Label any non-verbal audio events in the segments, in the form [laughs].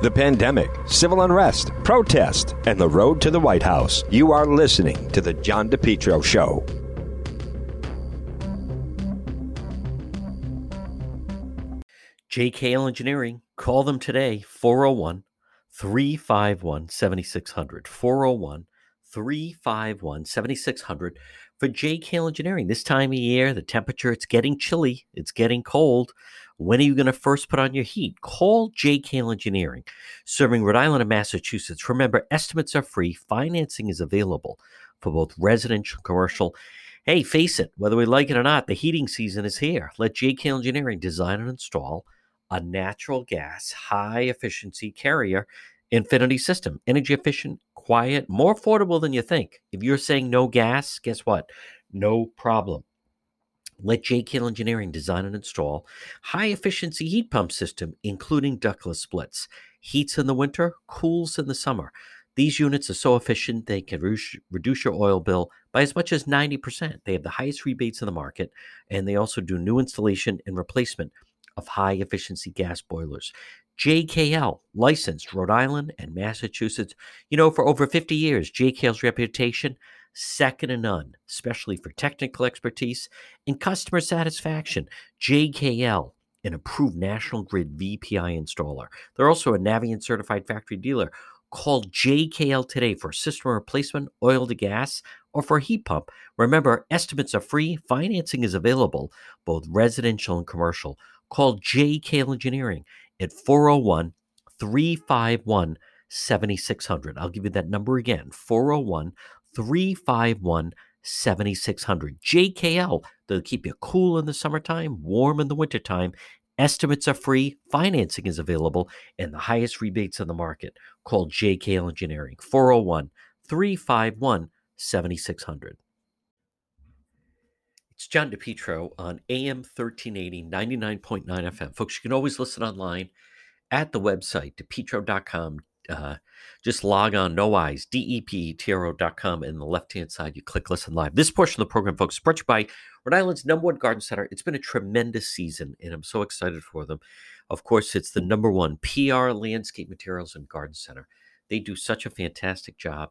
the pandemic, civil unrest, protest, and the road to the White House. You are listening to The John DePetro Show. JKL Engineering, call them today, 401 351 7600. 401 351 7600 for JKL Engineering. This time of year, the temperature, it's getting chilly, it's getting cold. When are you going to first put on your heat? Call JKL Engineering, serving Rhode Island and Massachusetts. Remember, estimates are free, financing is available for both residential and commercial. Hey, face it, whether we like it or not, the heating season is here. Let JKL Engineering design and install a natural gas high efficiency carrier infinity system. Energy efficient, quiet, more affordable than you think. If you're saying no gas, guess what? No problem. Let JKL Engineering design and install high efficiency heat pump system, including ductless splits. Heats in the winter, cools in the summer. These units are so efficient they can reduce your oil bill by as much as 90%. They have the highest rebates in the market, and they also do new installation and replacement of high efficiency gas boilers. JKL, licensed Rhode Island and Massachusetts. You know, for over 50 years, JKL's reputation, second to none, especially for technical expertise and customer satisfaction. JKL, an approved National Grid VPI installer. They're also a Navien certified factory dealer. Call JKL today for system replacement, oil to gas, or for a heat pump. Remember, estimates are free, financing is available, both residential and commercial. Call JKL Engineering at 401 351 7600. I'll give you that number again 401 351 7600. JKL, they'll keep you cool in the summertime, warm in the wintertime. Estimates are free, financing is available, and the highest rebates in the market. Call JKL Engineering 401 351 7600. It's John DePetro on AM 1380, 99.9 FM. Folks, you can always listen online at the website, depetro.com. Uh, just log on, no eyes, D-E-P-T-R-O.com. And the left-hand side, you click listen live. This portion of the program, folks, brought to you by Rhode Island's number one garden center. It's been a tremendous season, and I'm so excited for them. Of course, it's the number one PR landscape materials and garden center. They do such a fantastic job.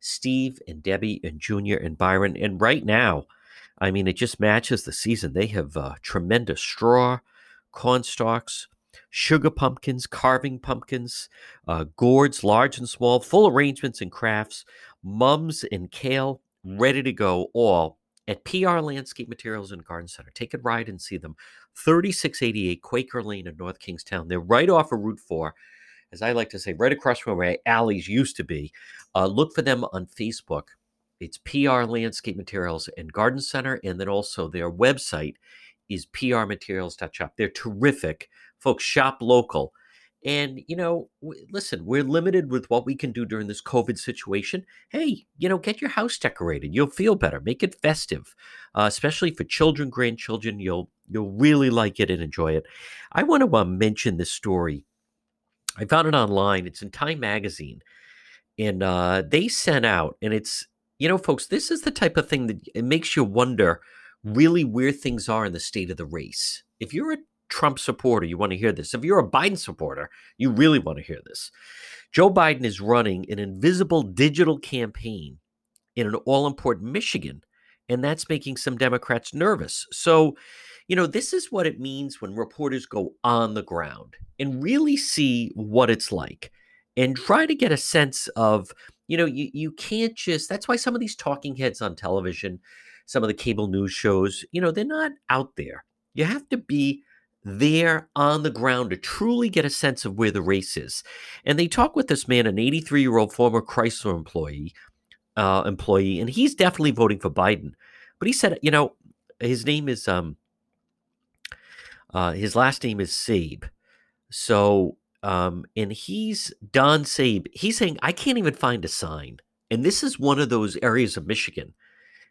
Steve and Debbie and Junior and Byron. And right now, I mean, it just matches the season. They have uh, tremendous straw, corn stalks, sugar pumpkins, carving pumpkins, uh, gourds, large and small, full arrangements and crafts, mums and kale, ready to go, all at PR Landscape Materials and Garden Center. Take a ride and see them. 3688 Quaker Lane in North Kingstown. They're right off of Route 4, as I like to say, right across from where Allie's used to be. Uh, look for them on Facebook it's PR Landscape Materials and Garden Center, and then also their website is prmaterials.shop. They're terrific. Folks, shop local. And, you know, listen, we're limited with what we can do during this COVID situation. Hey, you know, get your house decorated. You'll feel better. Make it festive, uh, especially for children, grandchildren. You'll you'll really like it and enjoy it. I want to uh, mention this story. I found it online. It's in Time Magazine, and uh, they sent out, and it's you know, folks, this is the type of thing that it makes you wonder really where things are in the state of the race. If you're a Trump supporter, you want to hear this. If you're a Biden supporter, you really want to hear this. Joe Biden is running an invisible digital campaign in an all important Michigan, and that's making some Democrats nervous. So, you know, this is what it means when reporters go on the ground and really see what it's like and try to get a sense of you know, you, you can't just, that's why some of these talking heads on television, some of the cable news shows, you know, they're not out there. You have to be there on the ground to truly get a sense of where the race is. And they talk with this man, an 83 year old former Chrysler employee, uh, employee, and he's definitely voting for Biden. But he said, you know, his name is um, uh, his last name is Sabe. So um, and he's Don Sabe. He's saying, I can't even find a sign. And this is one of those areas of Michigan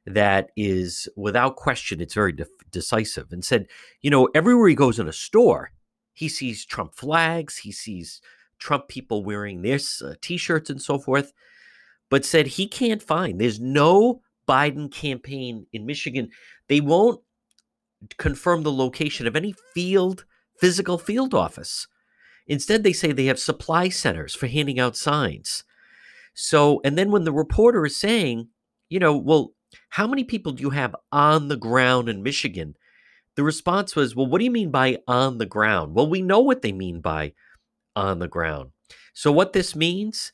that is, without question, it's very de- decisive. And said, you know, everywhere he goes in a store, he sees Trump flags, he sees Trump people wearing their uh, t shirts and so forth, but said he can't find, there's no Biden campaign in Michigan. They won't confirm the location of any field, physical field office Instead, they say they have supply centers for handing out signs. So, and then when the reporter is saying, you know, well, how many people do you have on the ground in Michigan? The response was, well, what do you mean by on the ground? Well, we know what they mean by on the ground. So, what this means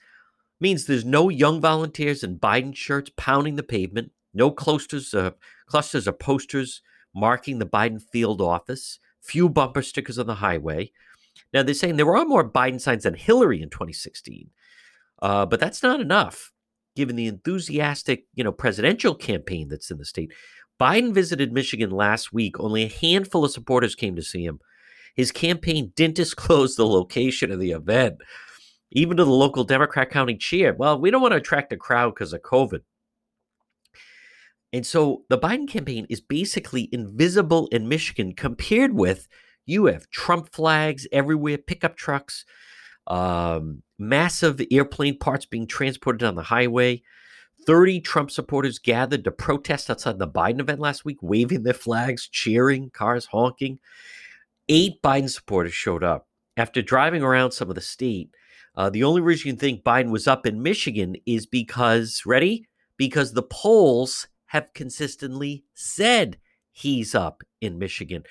means there's no young volunteers in Biden shirts pounding the pavement, no clusters of, clusters of posters marking the Biden field office, few bumper stickers on the highway. Now, they're saying there are more Biden signs than Hillary in 2016, uh, but that's not enough given the enthusiastic, you know, presidential campaign that's in the state. Biden visited Michigan last week. Only a handful of supporters came to see him. His campaign didn't [laughs] disclose the location of the event, even to the local Democrat county chair. Well, we don't want to attract a crowd because of COVID. And so the Biden campaign is basically invisible in Michigan compared with you have Trump flags everywhere, pickup trucks, um, massive airplane parts being transported on the highway. 30 Trump supporters gathered to protest outside the Biden event last week, waving their flags, cheering, cars honking. Eight Biden supporters showed up. After driving around some of the state, uh, the only reason you think Biden was up in Michigan is because, ready? Because the polls have consistently said he's up in Michigan.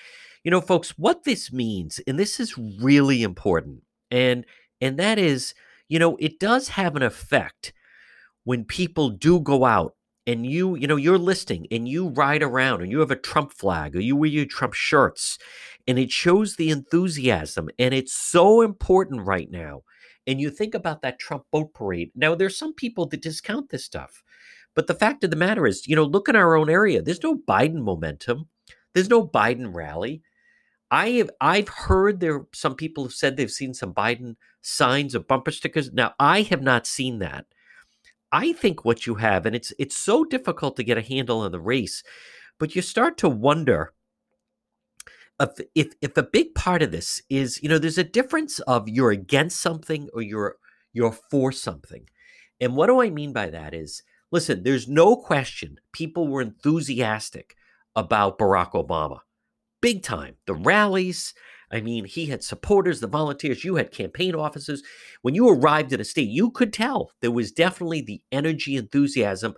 You know, folks, what this means, and this is really important, and and that is, you know, it does have an effect when people do go out and you, you know, you're listing and you ride around and you have a Trump flag or you wear your Trump shirts, and it shows the enthusiasm, and it's so important right now. And you think about that Trump boat parade. Now, there's some people that discount this stuff. But the fact of the matter is, you know, look in our own area. There's no Biden momentum. There's no Biden rally. I have I've heard there some people have said they've seen some Biden signs or bumper stickers. Now I have not seen that. I think what you have, and it's it's so difficult to get a handle on the race, but you start to wonder if if if a big part of this is, you know, there's a difference of you're against something or you're you're for something. And what do I mean by that is Listen, there's no question people were enthusiastic about Barack Obama. Big time. The rallies, I mean, he had supporters, the volunteers, you had campaign offices. When you arrived in a state, you could tell there was definitely the energy, enthusiasm,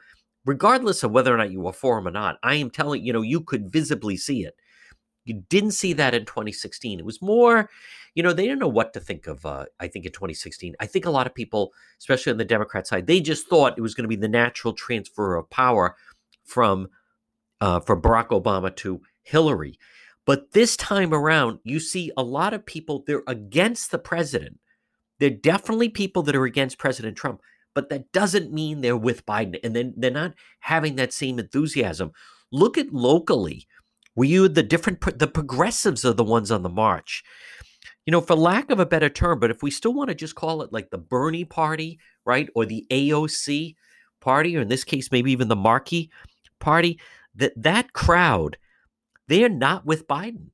regardless of whether or not you were for him or not. I am telling you know, you could visibly see it. You didn't see that in 2016. It was more, you know, they didn't know what to think of, uh, I think, in 2016. I think a lot of people, especially on the Democrat side, they just thought it was going to be the natural transfer of power from, uh, from Barack Obama to Hillary. But this time around, you see a lot of people, they're against the president. They're definitely people that are against President Trump, but that doesn't mean they're with Biden. And then they're not having that same enthusiasm. Look at locally were you the different, the progressives are the ones on the march. You know, for lack of a better term, but if we still want to just call it like the Bernie party, right? Or the AOC party, or in this case, maybe even the Markey party, that that crowd, they're not with Biden.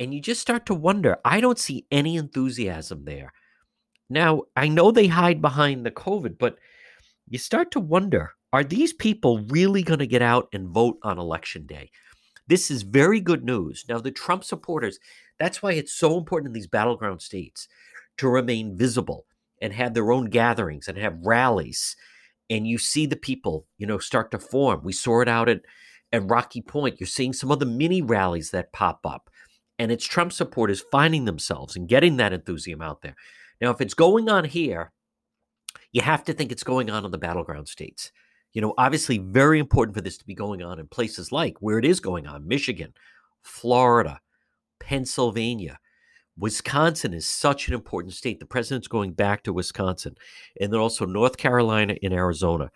And you just start to wonder, I don't see any enthusiasm there. Now, I know they hide behind the COVID, but you start to wonder, are these people really going to get out and vote on election day? This is very good news. Now, the Trump supporters, that's why it's so important in these battleground states to remain visible and have their own gatherings and have rallies. And you see the people, you know, start to form. We saw it out at, at Rocky Point. You're seeing some of the mini rallies that pop up. And it's Trump supporters finding themselves and getting that enthusiasm out there. Now, if it's going on here, you have to think it's going on in the battleground states. You know, obviously, very important for this to be going on in places like where it is going on Michigan, Florida, Pennsylvania. Wisconsin is such an important state. The president's going back to Wisconsin, and then also North Carolina and Arizona.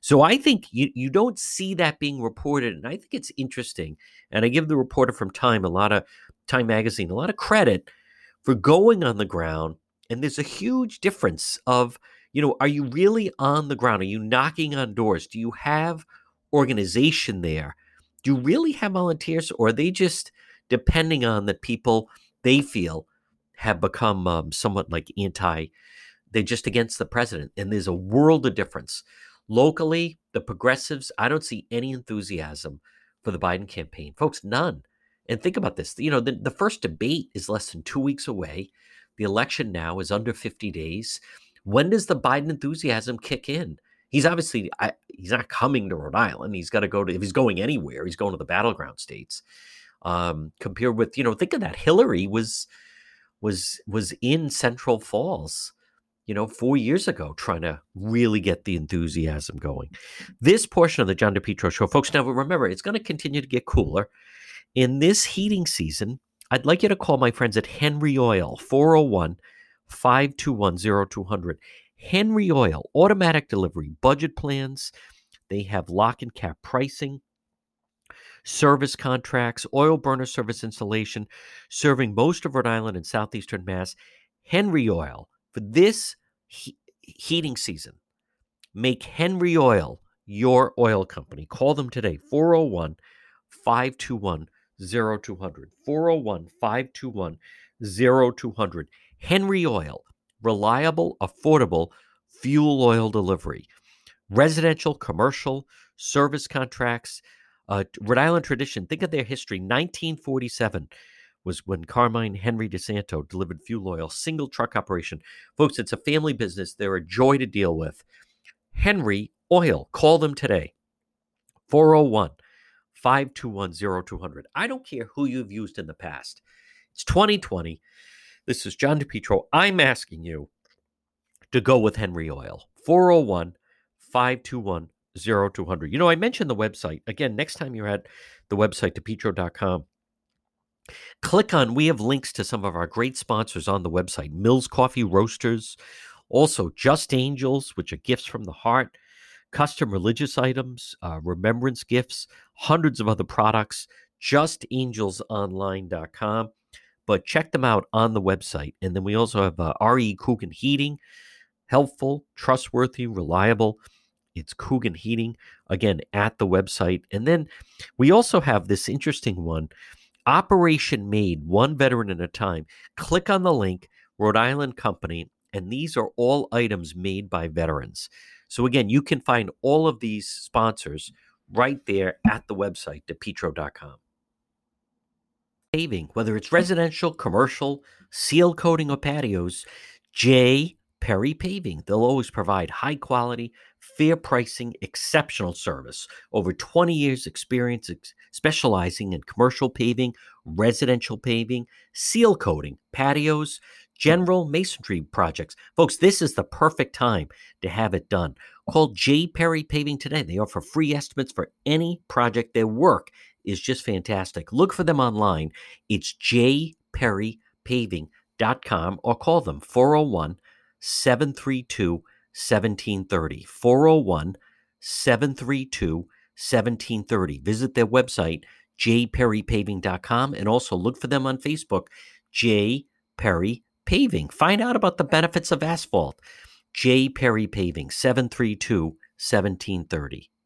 So I think you, you don't see that being reported. And I think it's interesting. And I give the reporter from Time a lot of Time Magazine, a lot of credit for going on the ground. And there's a huge difference of you know, are you really on the ground? Are you knocking on doors? Do you have organization there? Do you really have volunteers, or are they just depending on the people they feel have become um, somewhat like anti? They're just against the president, and there's a world of difference. Locally, the progressives, I don't see any enthusiasm for the Biden campaign, folks. None. And think about this. You know, the, the first debate is less than two weeks away. The election now is under 50 days. When does the Biden enthusiasm kick in? He's obviously I, he's not coming to Rhode Island. He's got to go to if he's going anywhere, he's going to the battleground states. Um, compared with you know, think of that. Hillary was was was in Central Falls, you know, four years ago, trying to really get the enthusiasm going. This portion of the John DePetro show, folks. Now remember, it's going to continue to get cooler. In this heating season, I'd like you to call my friends at Henry Oil, 401 521 0200. Henry Oil, automatic delivery, budget plans. They have lock and cap pricing, service contracts, oil burner service installation, serving most of Rhode Island and southeastern Mass. Henry Oil, for this he- heating season, make Henry Oil your oil company. Call them today, 401 521 0200. 401 521 0200. Henry Oil, reliable, affordable fuel oil delivery. Residential, commercial, service contracts. Uh, Rhode Island tradition, think of their history. 1947 was when Carmine Henry DeSanto delivered fuel oil, single truck operation. Folks, it's a family business. They're a joy to deal with. Henry Oil, call them today. 401 521 0200. I don't care who you've used in the past. It's 2020. This is John DePetro. I'm asking you to go with Henry Oil. 401 521 0200. You know, I mentioned the website. Again, next time you're at the website, depetro.com, click on, we have links to some of our great sponsors on the website Mills Coffee Roasters, also Just Angels, which are gifts from the heart, custom religious items, uh, remembrance gifts, hundreds of other products, justangelsonline.com. But check them out on the website. And then we also have uh, RE Coogan Heating, helpful, trustworthy, reliable. It's Coogan Heating, again, at the website. And then we also have this interesting one Operation Made, one veteran at a time. Click on the link, Rhode Island Company, and these are all items made by veterans. So again, you can find all of these sponsors right there at the website, depetro.com. Paving, whether it's residential, commercial, seal coating, or patios, J. Perry Paving. They'll always provide high quality, fair pricing, exceptional service. Over 20 years' experience ex- specializing in commercial paving, residential paving, seal coating, patios, general masonry projects. Folks, this is the perfect time to have it done. Call J. Perry Paving today. They offer free estimates for any project. Their work is just fantastic. Look for them online. It's jperrypaving.com or call them 401 732 1730. 401 732 1730. Visit their website, jperrypaving.com, and also look for them on Facebook, J. Perry Paving. Find out about the benefits of asphalt. J. Perry Paving, 732 1730.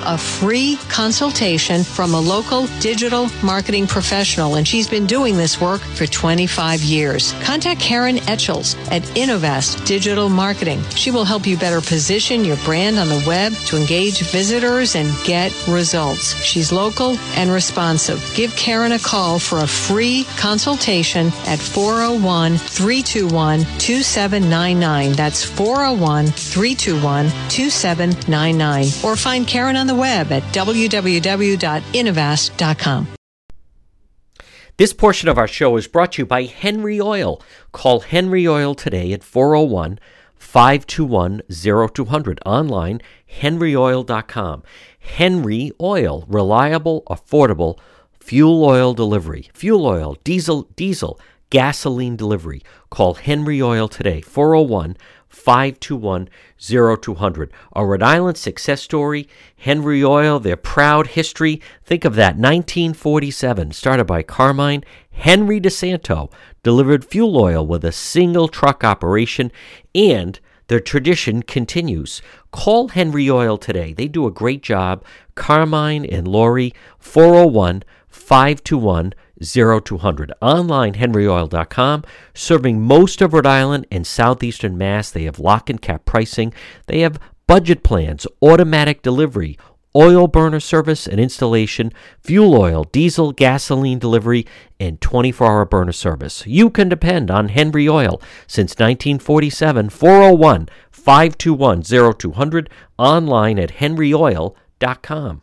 receive a free consultation from a local digital marketing professional, and she's been doing this work for 25 years. Contact Karen Etchels at Innovast Digital Marketing. She will help you better position your brand on the web to engage visitors and get results. She's local and responsive. Give Karen a call for a free consultation at 401 321 2799. That's 401 321 2799. Or find Karen on the web at www.innovast.com. This portion of our show is brought to you by Henry Oil. Call Henry Oil today at 401 521 0200. Online, henryoil.com. Henry Oil, reliable, affordable fuel oil delivery. Fuel oil, diesel, diesel, gasoline delivery. Call Henry Oil today, 401 521 0200. A Rhode Island success story, Henry Oil, their proud history. Think of that 1947, started by Carmine Henry DeSanto delivered fuel oil with a single truck operation, and their tradition continues. Call Henry Oil today. They do a great job. Carmine and Lori, 401 521 0200. Online, henryoil.com. Serving most of Rhode Island and southeastern Mass. They have lock and cap pricing. They have budget plans, automatic delivery, oil burner service and installation, fuel oil, diesel, gasoline delivery, and 24 hour burner service. You can depend on Henry Oil since 1947. 401 521 0200. Online at henryoil.com.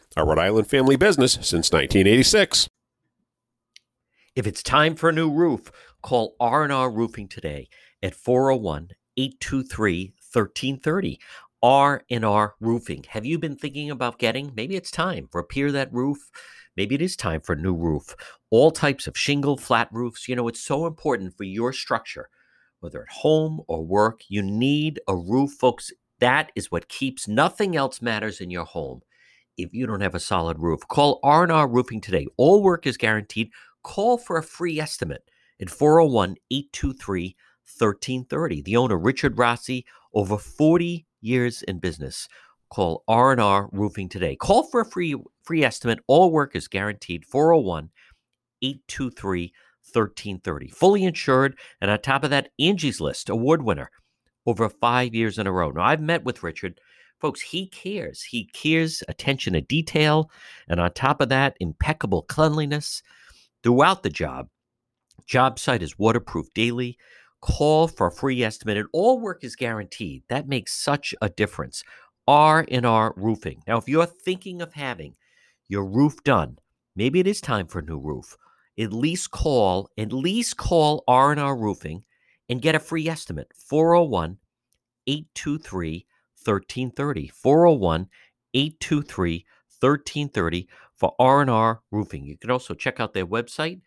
a Rhode Island family business since 1986. If it's time for a new roof, call R&R Roofing today at 401-823-1330. R&R Roofing. Have you been thinking about getting? Maybe it's time. Repair that roof. Maybe it is time for a new roof. All types of shingle, flat roofs. You know, it's so important for your structure, whether at home or work. You need a roof, folks. That is what keeps nothing else matters in your home if you don't have a solid roof. Call R&R Roofing today. All work is guaranteed. Call for a free estimate at 401-823-1330. The owner, Richard Rossi, over 40 years in business. Call R&R Roofing today. Call for a free free estimate. All work is guaranteed. 401-823-1330. Fully insured. And on top of that, Angie's List award winner over five years in a row. Now, I've met with Richard Folks, he cares. He cares attention to detail. And on top of that, impeccable cleanliness throughout the job. Job site is waterproof daily. Call for a free estimate, and all work is guaranteed. That makes such a difference. R and R Roofing. Now, if you're thinking of having your roof done, maybe it is time for a new roof. At least call, at least call R and R Roofing and get a free estimate. 401 823 1330 401 823 1330 for R&R Roofing. You can also check out their website.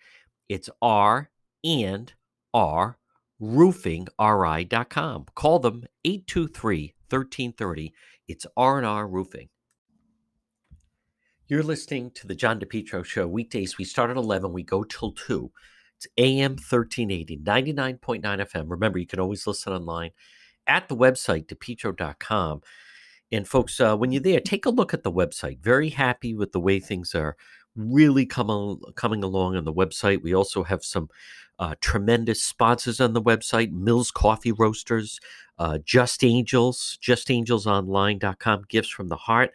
It's R and R roofing roofingri.com. Call them 823 1330. It's R&R Roofing. You're listening to the John DePetro show. Weekdays we start at 11, we go till 2. It's AM 1380, 99.9 FM. Remember, you can always listen online at the website, depetro.com. And folks, uh, when you're there, take a look at the website. Very happy with the way things are really coming coming along on the website. We also have some uh, tremendous sponsors on the website: Mills Coffee Roasters, uh, Just Angels, JustAngelsOnline.com, Gifts from the Heart,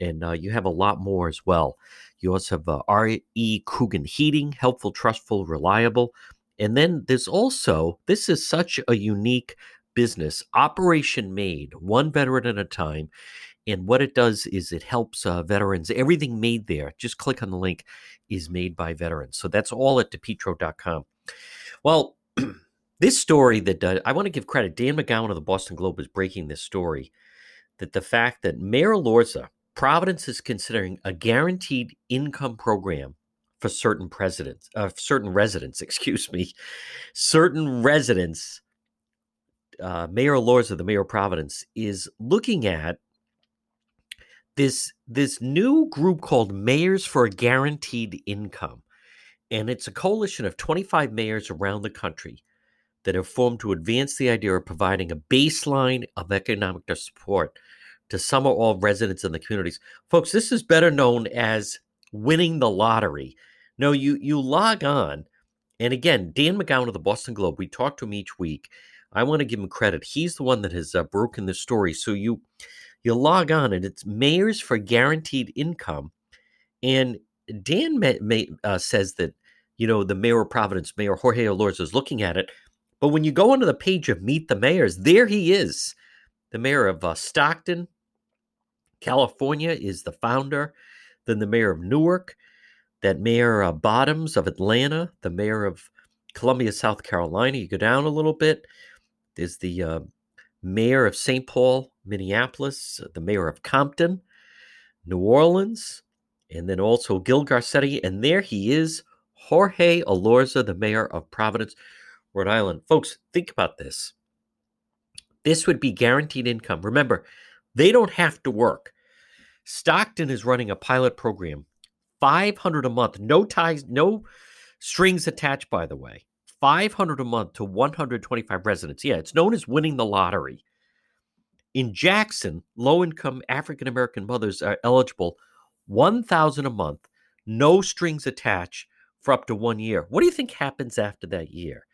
and uh, you have a lot more as well. You also have uh, R.E. Coogan Heating, helpful, trustful, reliable. And then there's also, this is such a unique business, Operation Made, one veteran at a time. And what it does is it helps uh, veterans. Everything made there, just click on the link, is made by veterans. So that's all at depetro.com. Well, [clears throat] this story that uh, I want to give credit, Dan McGowan of the Boston Globe is breaking this story that the fact that Mayor Elorza, Providence is considering a guaranteed income program for certain presidents, uh, certain residents, [laughs] excuse me, certain residents uh, Mayor Elorza, the mayor of Providence, is looking at this this new group called Mayors for a Guaranteed Income, and it's a coalition of 25 mayors around the country that have formed to advance the idea of providing a baseline of economic support to some or all residents in the communities. Folks, this is better known as winning the lottery. No, you you log on, and again, Dan McGowan of the Boston Globe, we talk to him each week I want to give him credit. He's the one that has uh, broken the story. So you you log on and it's mayors for guaranteed income, and Dan may, may, uh, says that you know the mayor of Providence, Mayor Jorge Elorza, is looking at it. But when you go onto the page of Meet the Mayors, there he is, the mayor of uh, Stockton, California, is the founder. Then the mayor of Newark, that mayor uh, Bottoms of Atlanta, the mayor of Columbia, South Carolina. You go down a little bit. There's the uh, mayor of St. Paul, Minneapolis, the mayor of Compton, New Orleans, and then also Gil Garcetti. And there he is, Jorge Elorza, the mayor of Providence, Rhode Island. Folks, think about this. This would be guaranteed income. Remember, they don't have to work. Stockton is running a pilot program, 500 a month, no ties, no strings attached, by the way. 500 a month to 125 residents. Yeah, it's known as winning the lottery. In Jackson, low income African American mothers are eligible 1000 a month, no strings attached for up to 1 year. What do you think happens after that year?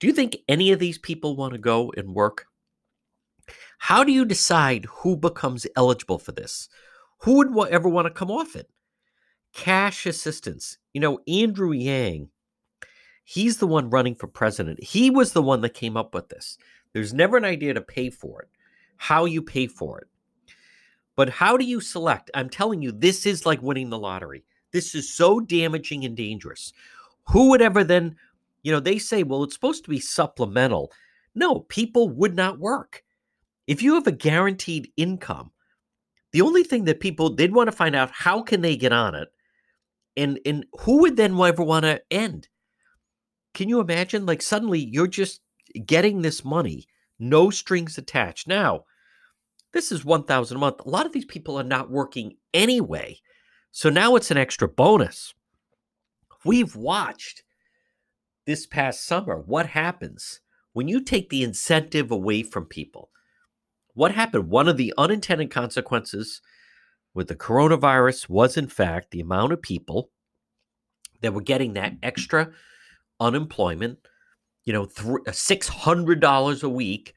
Do you think any of these people want to go and work? How do you decide who becomes eligible for this? Who would ever want to come off it? Cash assistance. You know, Andrew Yang, he's the one running for president. He was the one that came up with this. There's never an idea to pay for it, how you pay for it. But how do you select? I'm telling you, this is like winning the lottery. This is so damaging and dangerous. Who would ever then, you know, they say, well, it's supposed to be supplemental. No, people would not work. If you have a guaranteed income, the only thing that people they'd want to find out how can they get on it and and who would then ever want to end can you imagine like suddenly you're just getting this money no strings attached. Now this is 1000 a month. A lot of these people are not working anyway so now it's an extra bonus. We've watched this past summer what happens when you take the incentive away from people. What happened? One of the unintended consequences with the coronavirus was, in fact, the amount of people that were getting that mm. extra unemployment, you know, uh, six hundred dollars a week.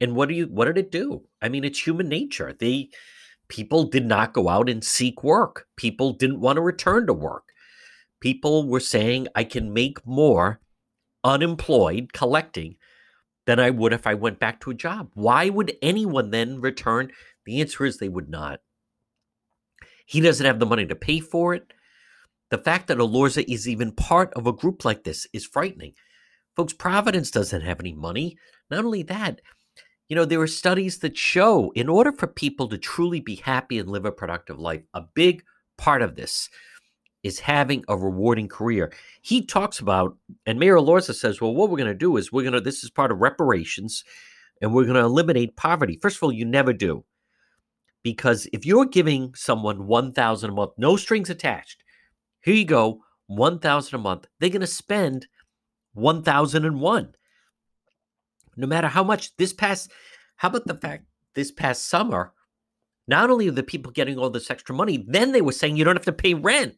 And what do you? What did it do? I mean, it's human nature. They people did not go out and seek work. People didn't want to return to work. People were saying, "I can make more unemployed collecting than I would if I went back to a job. Why would anyone then return? The answer is they would not. He doesn't have the money to pay for it. The fact that Elorza is even part of a group like this is frightening. Folks, Providence doesn't have any money. Not only that, you know, there are studies that show in order for people to truly be happy and live a productive life, a big part of this is having a rewarding career. He talks about, and Mayor Elorza says, well, what we're going to do is we're going to, this is part of reparations, and we're going to eliminate poverty. First of all, you never do. Because if you're giving someone 1000 a month, no strings attached, here you go, 1000 a month, they're going to spend 1001. No matter how much this past, how about the fact this past summer, not only are the people getting all this extra money, then they were saying you don't have to pay rent.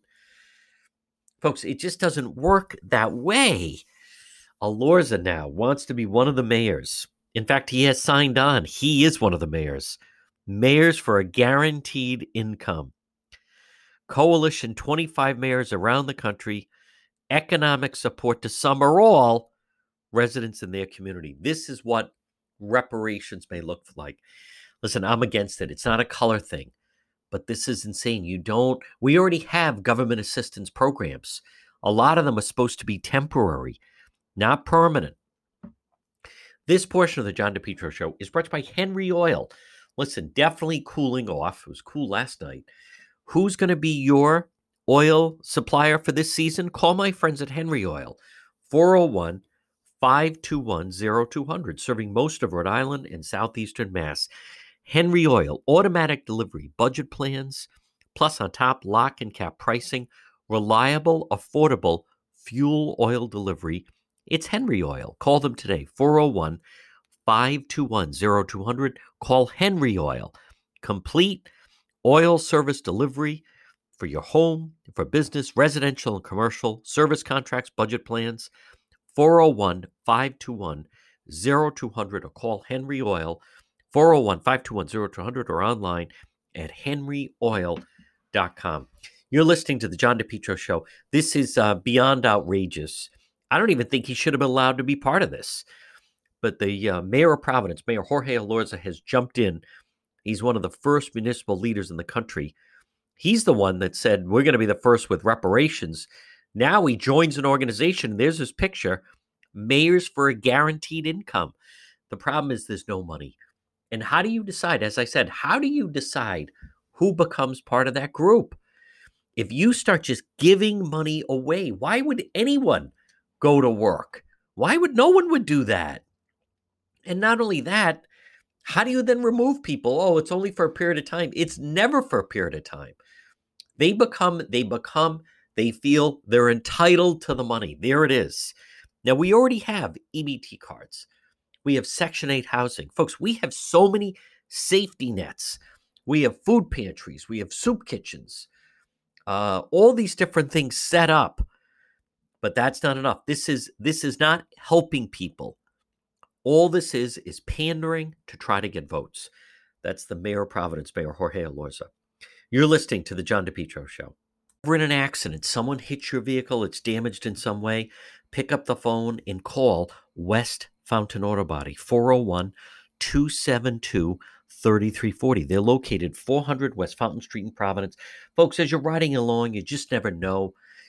Folks, it just doesn't work that way. Elorza now wants to be one of the mayors. In fact, he has signed on. He is one of the mayors. Mayors for a guaranteed income. Coalition 25 mayors around the country, economic support to some or all residents in their community. This is what reparations may look like. Listen, I'm against it. It's not a color thing but this is insane. You don't, we already have government assistance programs. A lot of them are supposed to be temporary, not permanent. This portion of the John DePetro show is brought to you by Henry Oil. Listen, definitely cooling off. It was cool last night. Who's going to be your oil supplier for this season? Call my friends at Henry Oil, 401 521 0200, serving most of Rhode Island and southeastern Mass. Henry Oil, automatic delivery, budget plans, plus on top lock and cap pricing, reliable, affordable fuel oil delivery. It's Henry Oil. Call them today, 401 521 0200. Call Henry Oil. Complete oil service delivery for your home, for business, residential, and commercial, service contracts, budget plans. 401 521 0200 or call Henry Oil 401 521 0200 or online at henryoil.com. You're listening to the John DePetro Show. This is uh, beyond outrageous. I don't even think he should have been allowed to be part of this. But the uh, mayor of Providence, Mayor Jorge Elorza, has jumped in. He's one of the first municipal leaders in the country. He's the one that said, We're going to be the first with reparations. Now he joins an organization. There's his picture Mayors for a Guaranteed Income. The problem is there's no money. And how do you decide? As I said, how do you decide who becomes part of that group? If you start just giving money away, why would anyone go to work? Why would no one would do that? And not only that, how do you then remove people? Oh, it's only for a period of time. It's never for a period of time. They become, they become, they feel they're entitled to the money. There it is. Now, we already have EBT cards. We have Section 8 housing. Folks, we have so many safety nets. We have food pantries. We have soup kitchens. Uh, all these different things set up. But that's not enough. This is this is not helping people. All this is is pandering to try to get votes. That's the mayor of Providence, Mayor Jorge Elorza. You're listening to the John DePetro Show. We're in an accident. Someone hits your vehicle. It's damaged in some way. Pick up the phone and call West Fountain Auto Body, 401 272 3340. They're located 400 West Fountain Street in Providence. Folks, as you're riding along, you just never know.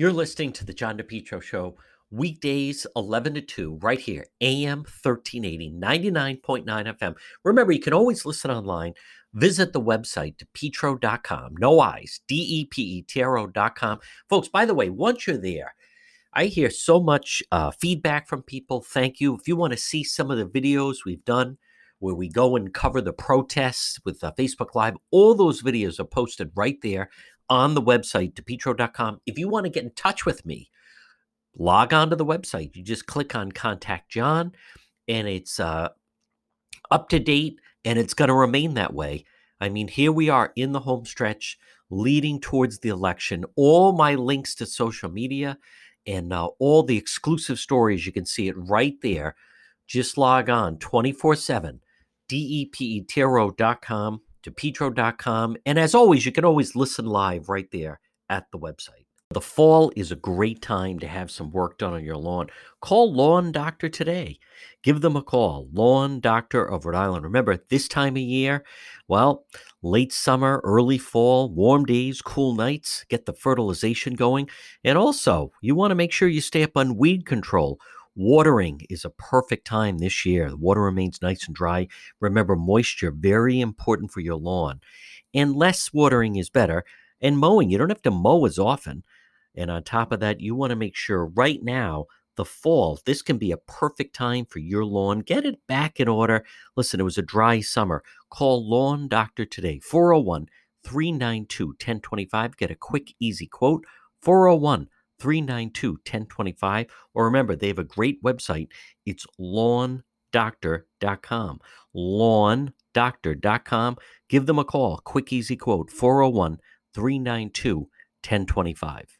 You're listening to the John DePetro Show, weekdays 11 to 2, right here, AM 1380, 99.9 FM. Remember, you can always listen online. Visit the website, depetro.com. No eyes, D E P E T R O.com. Folks, by the way, once you're there, I hear so much uh, feedback from people. Thank you. If you want to see some of the videos we've done where we go and cover the protests with uh, Facebook Live, all those videos are posted right there on the website, depetro.com. If you want to get in touch with me, log on to the website. You just click on Contact John, and it's uh, up to date, and it's going to remain that way. I mean, here we are in the home stretch leading towards the election. All my links to social media and uh, all the exclusive stories, you can see it right there. Just log on 24 7, depetro.com depetro.com. And as always, you can always listen live right there at the website. The fall is a great time to have some work done on your lawn. Call Lawn Doctor today. Give them a call. Lawn Doctor of Rhode Island. Remember, this time of year, well, late summer, early fall, warm days, cool nights, get the fertilization going. And also, you want to make sure you stay up on weed control. Watering is a perfect time this year. The water remains nice and dry. Remember, moisture, very important for your lawn. And less watering is better. And mowing, you don't have to mow as often. And on top of that, you want to make sure right now, the fall, this can be a perfect time for your lawn. Get it back in order. Listen, it was a dry summer. Call Lawn Doctor today, 401 392 1025. Get a quick, easy quote, 401 392 1025. Or remember, they have a great website. It's lawndoctor.com. Lawndoctor.com. Give them a call. Quick, easy quote 401 392 1025.